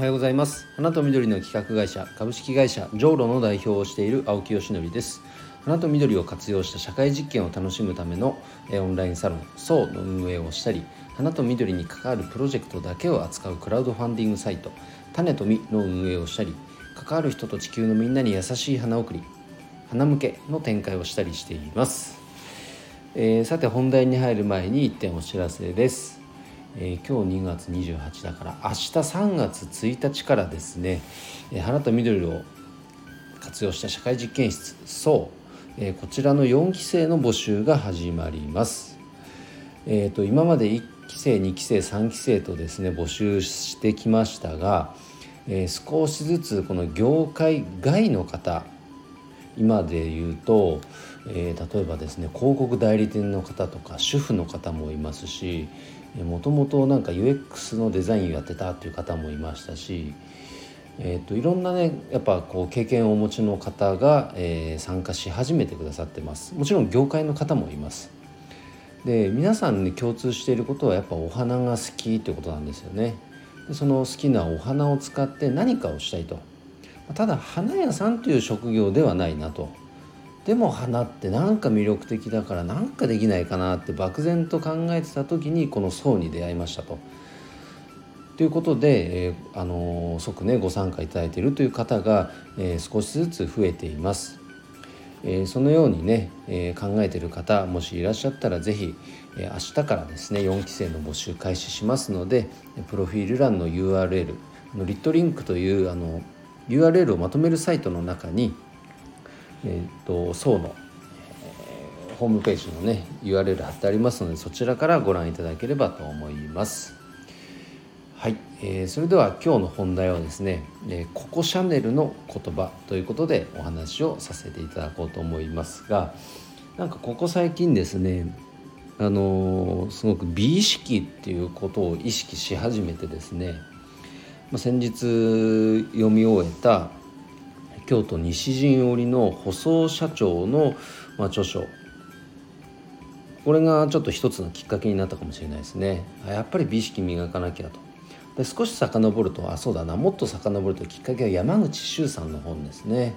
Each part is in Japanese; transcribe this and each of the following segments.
おはようございます。花と緑の企画会社株式会社ジョーロの代表をしている青木よしのりです。花と緑を活用した社会実験を楽しむためのオンラインサロン SO の運営をしたり花と緑に関わるプロジェクトだけを扱うクラウドファンディングサイト種と実の運営をしたり関わる人と地球のみんなに優しい花送り花向けの展開をしたりしています、えー、さて本題に入る前に1点お知らせです。えー、今日2月28だから明日3月1日からですね、えー、花と緑を活用した社会実験室そう、えー、こちらの4期生の募集が始まります。えーと、今まで1期生2期生3期生とですね募集してきましたが、えー、少しずつこの業界外の方今で言うと、えー、例えばですね広告代理店の方とか主婦の方もいますしもともとなんか UX のデザインをやってたっていう方もいましたし、えーと、いろんなねやっぱこう経験をお持ちの方が、えー、参加し始めてくださってます。もちろん業界の方もいます。で皆さんに共通していることはやっぱお花が好きってことなんですよね。でその好きなお花を使って何かをしたいと。ただ花屋さんという職業ではないなと。でも花ってなんか魅力的だからなんかできないかなって漠然と考えてた時にこの層に出会いましたと。ということで、えー、あの、即ねご参加いただいているという方が、えー、少しずつ増えています。えー、そのようにね、えー、考えている方もしいらっしゃったら是非、えー、明日からですね4期生の募集開始しますのでプロフィール欄の URL のリットリンクというあの URL をまとめるサイトの中にえーと、層の、えー、ホームページのね URL 貼ってありますのでそちらからご覧いただければと思います。はい、えー、それでは今日の本題はですね、えー、ココシャネルの言葉ということでお話をさせていただこうと思いますがなんかここ最近ですねあのー、すごく美意識っていうことを意識し始めてですね、まあ、先日読み終えた京都西陣織の舗装社長の、まあ、著書。これがちょっと一つのきっかけになったかもしれないですね。やっぱり美意識磨かなきゃと。で少し遡るとあそうだな。もっと遡るときっかけは山口周さんの本ですね。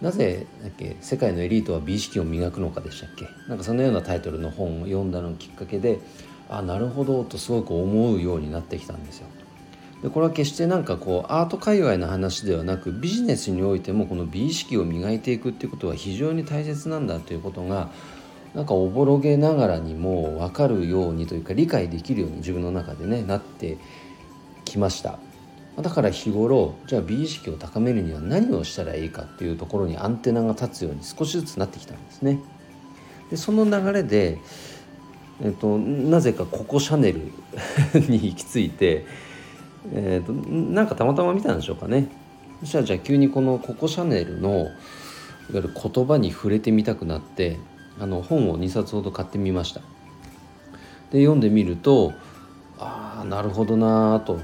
なぜだっけ世界のエリートは美意識を磨くのかでしたっけ。なんかそのようなタイトルの本を読んだのきっかけであなるほどとすごく思うようになってきたんですよ。でこれは決してなんかこうアート界隈の話ではなくビジネスにおいてもこの美意識を磨いていくっていうことは非常に大切なんだということがなんかおぼろげながらにも分かるようにというか理解できるように自分の中でねなってきました。だから日頃じゃあ美意識を高めるには何をしたらいいかっていうところにアンテナが立つように少しずつなってきたんですね。でその流れで、えっと、なぜかココシャネル に行き着いてえーと、なんかたまたま見たんでしょうかね。そしたらじゃあ急にこのココ・シャネルのいわゆる言葉に触れてみたくなってあの本を2冊ほど買ってみました。で読んでみるとああなるほどなと。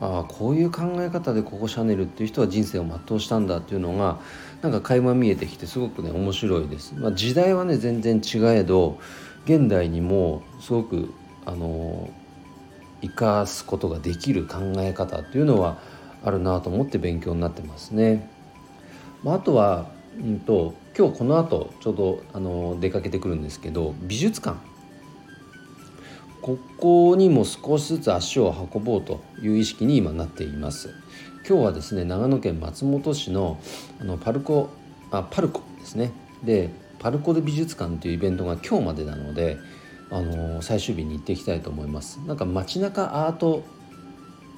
ああこういう考え方でココ・シャネルっていう人は人生を全うしたんだっていうのがなんか垣間見えてきてすごくね面白いです、まあ、時代はね全然違えど現代にもすごくあの生かすことができる考え方っていうのはあるなと思って勉強になってますね。まあ、あとは、うんと、今日この後ちょうどあの出かけてくるんですけど美術館ここにも少しずつ足を運ぼうという意識に今なっています。今日はですね長野県松本市のあのパルコあパルコですねでパルコで美術館というイベントが今日までなのであの最終日に行っていきたいと思いますなんか街中アート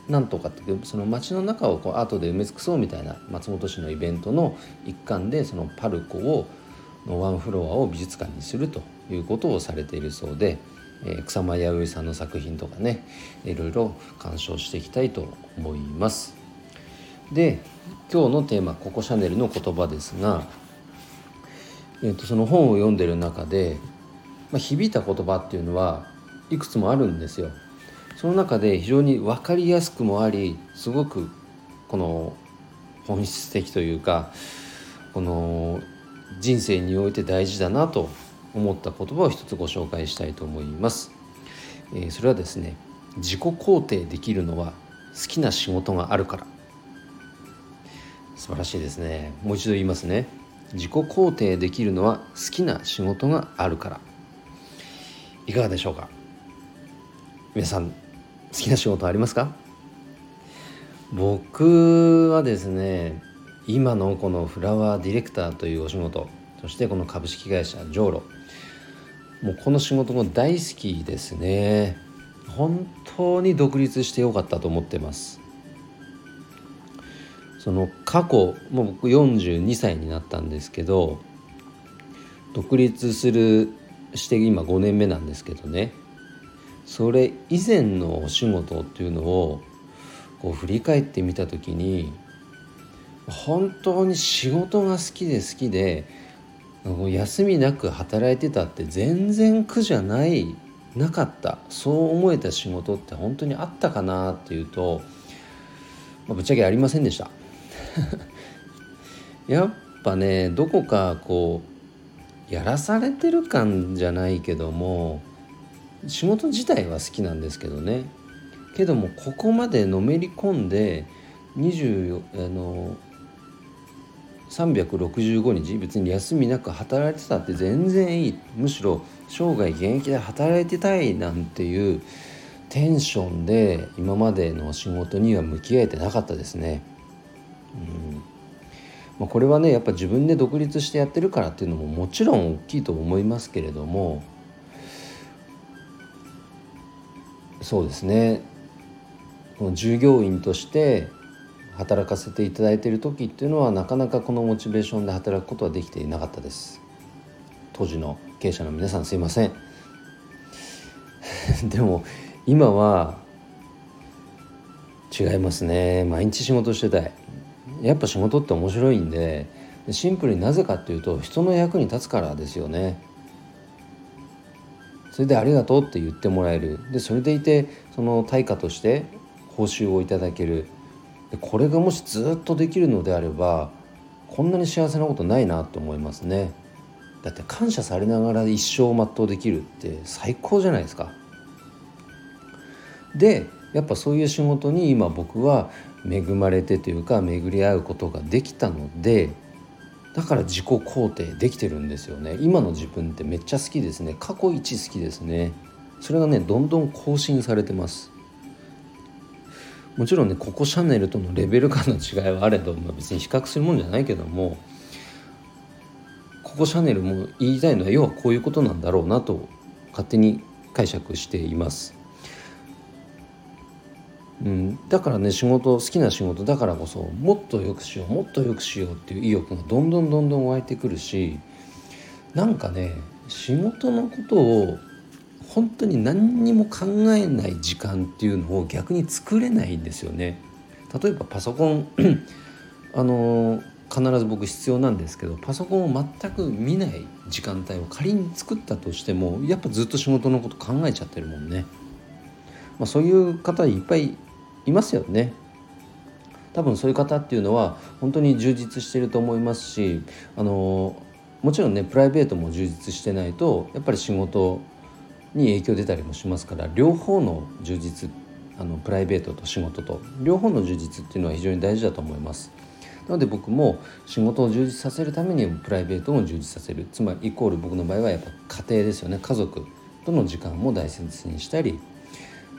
なんとかってその街の中をこうアートで埋め尽くそうみたいな松本市のイベントの一環でそのパルコをのワンフロアを美術館にするということをされているそうで、えー、草間彌生さんの作品とかねいろいろ鑑賞していきたいと思います。で今日のテーマ「ココ・シャネルの言葉」ですが、えー、とその本を読んでる中でまあ、響いた言葉っていうのはいくつもあるんですよ。その中で非常に分かりやすくもありすごくこの本質的というかこの人生において大事だなと思った言葉を一つご紹介したいと思います。えー、それはですね自己肯定できるのは好きな仕事があるから素晴らしいですねもう一度言いますね自己肯定できるのは好きな仕事があるからいかがでしょうか？皆さん好きな仕事ありますか？僕はですね今のこのフラワーディレクターというお仕事そしてこの株式会社ジョーロもうこの仕事も大好きですね。本当に独立してよかったと思ってます。その過去もう僕42歳になったんですけど独立するして今5年目なんですけどね。それ以前のお仕事っていうのをこう振り返ってみた時に本当に仕事が好きで好きで休みなく働いてたって全然苦じゃないなかった。そう思えた仕事って本当にあったかなっていうと、まあ、ぶっちゃけありませんでした。やっぱねどこかこうやらされてる感じゃないけども仕事自体は好きなんですけどね。けどもここまでのめり込んで24あの365日別に休みなく働いてたって全然いい。むしろ生涯現役で働いてたいなんていうテンションで今までの仕事には向き合えてなかったですね。うん。まあ、これはねやっぱ自分で独立してやってるからっていうのももちろん大きいと思いますけれどもそうですね。この従業員として働かせていただいている時っていうのはなかなかこのモチベーションで働くことはできていなかったです。当時の経営者の皆さんすいません。でも今は違いますね。毎日仕事してたい。やっぱ仕事って面白いんでシンプルになぜかっていうと人の役に立つからですよね。それでありがとうって言ってもらえる。でそれでいてその対価として報酬をいただける。でこれがもしずっとできるのであればこんなに幸せなことないなと思いますね。だって感謝されながら一生全うできるって最高じゃないですか。でやっぱそういう仕事に今僕は恵まれてというか巡り合うことができたのでだから自己肯定できてるんですよね。今の自分ってめっちゃ好きですね。過去一好きですね。それがねどんどん更新されてます。もちろんねここシャネルとのレベル感の違いはあれど、まあ、別に比較するもんじゃないけどもここシャネルも言いたいのは要はこういうことなんだろうなと勝手に解釈しています。うん、だからね仕事好きな仕事だからこそもっと良くしようもっと良くしようっていう意欲がどんどんどんどん湧いてくるしなんかね仕事のことを本当に何にも考えない時間っていうのを逆に作れないんですよね。例えばパソコン あの必ず僕必要なんですけどパソコンを全く見ない時間帯を仮に作ったとしてもやっぱずっと仕事のこと考えちゃってるもんね。まあ、そういう方いっぱいいますよね。多分そういう方っていうのは本当に充実してると思いますしあのもちろんねプライベートも充実してないとやっぱり仕事に影響出たりもしますから両方の充実あのプライベートと仕事と両方の充実っていうのは非常に大事だと思います。なので僕も仕事を充実させるためにプライベートも充実させるつまりイコール僕の場合はやっぱ家庭ですよね家族との時間も大切にしたり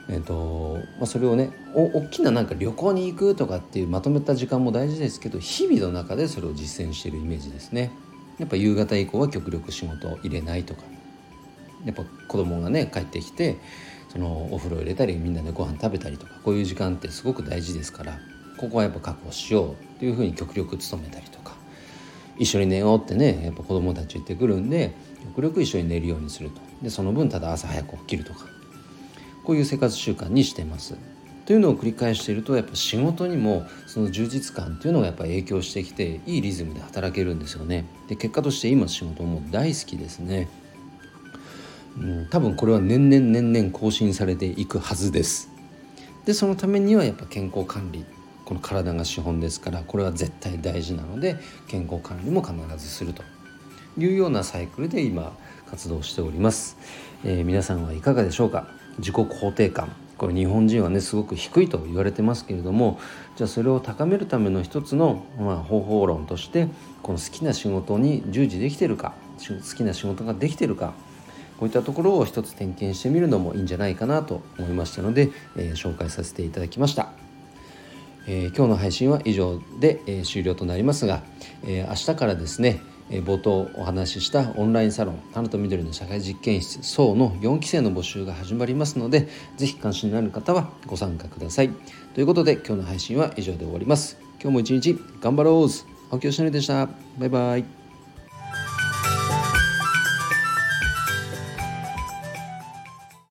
えーとまあ、それをねお大きななんか旅行に行くとかっていうまとめた時間も大事ですけど日々の中でそれを実践しているイメージですね。やっぱ夕方以降は極力仕事を入れないとか。やっぱ子供がね帰ってきてそのお風呂入れたりみんなでご飯食べたりとかこういう時間ってすごく大事ですからここはやっぱ確保しようっていうふうに極力努めたりとか。一緒に寝ようってねやっぱ子供たち言ってくるんで極力一緒に寝るようにすると。でその分ただ朝早く起きるとか。こういう生活習慣にしてます。というのを繰り返しているとやっぱ仕事にもその充実感っていうのがやっぱ影響してきていいリズムで働けるんですよね。で結果として今仕事も大好きですね。うん、多分これは年々年々更新されていくはずです。でそのためにはやっぱ健康管理この体が資本ですからこれは絶対大事なので健康管理も必ずするというようなサイクルで今活動しております、えー、皆さんはいかがでしょうか？自己肯定感これ日本人はねすごく低いと言われてますけれどもじゃあそれを高めるための一つの、まあ、方法論としてこの好きな仕事に従事できてるか好きな仕事ができてるかこういったところを一つ点検してみるのもいいんじゃないかなと思いましたので、えー、紹介させていただきました。えー、今日の配信は以上で、えー、終了となりますが、えー、明日からですね、冒頭お話ししたオンラインサロン「花と緑の社会実験室層の4期生の募集が始まりますので是非関心のある方はご参加ください。ということで今日の配信は以上で終わります。今日も一日頑張ろう。青木よしのりでした。バイバイ。